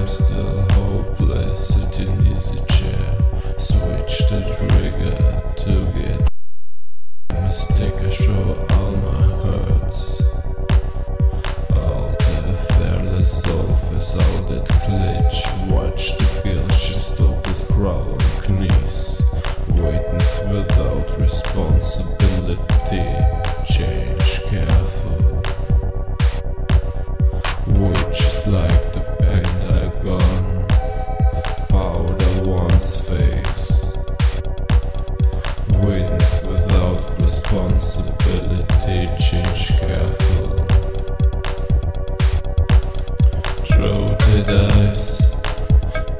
I'm still hopeless, chair. Switch the trigger to get mistake. I show all my hurts. All that glitch. Watch the knees. Witness without responsibility. Change careful. Like Without responsibility. Change careful. Throw the dice.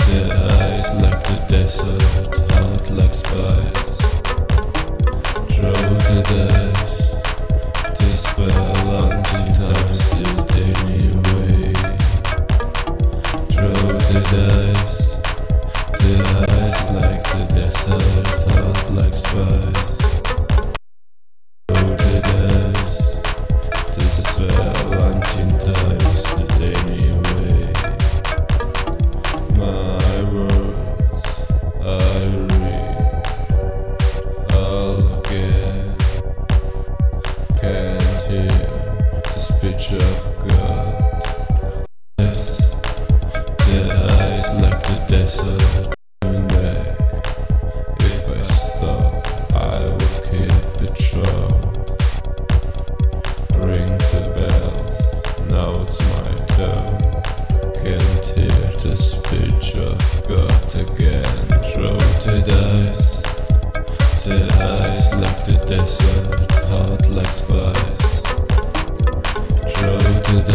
The eyes like the desert, hot like spice. Throw the dice. The spell until times did anyway. Throw the dice. and hear the speech of God again. Through the eyes, the eyes like the desert, hot like spice. Through the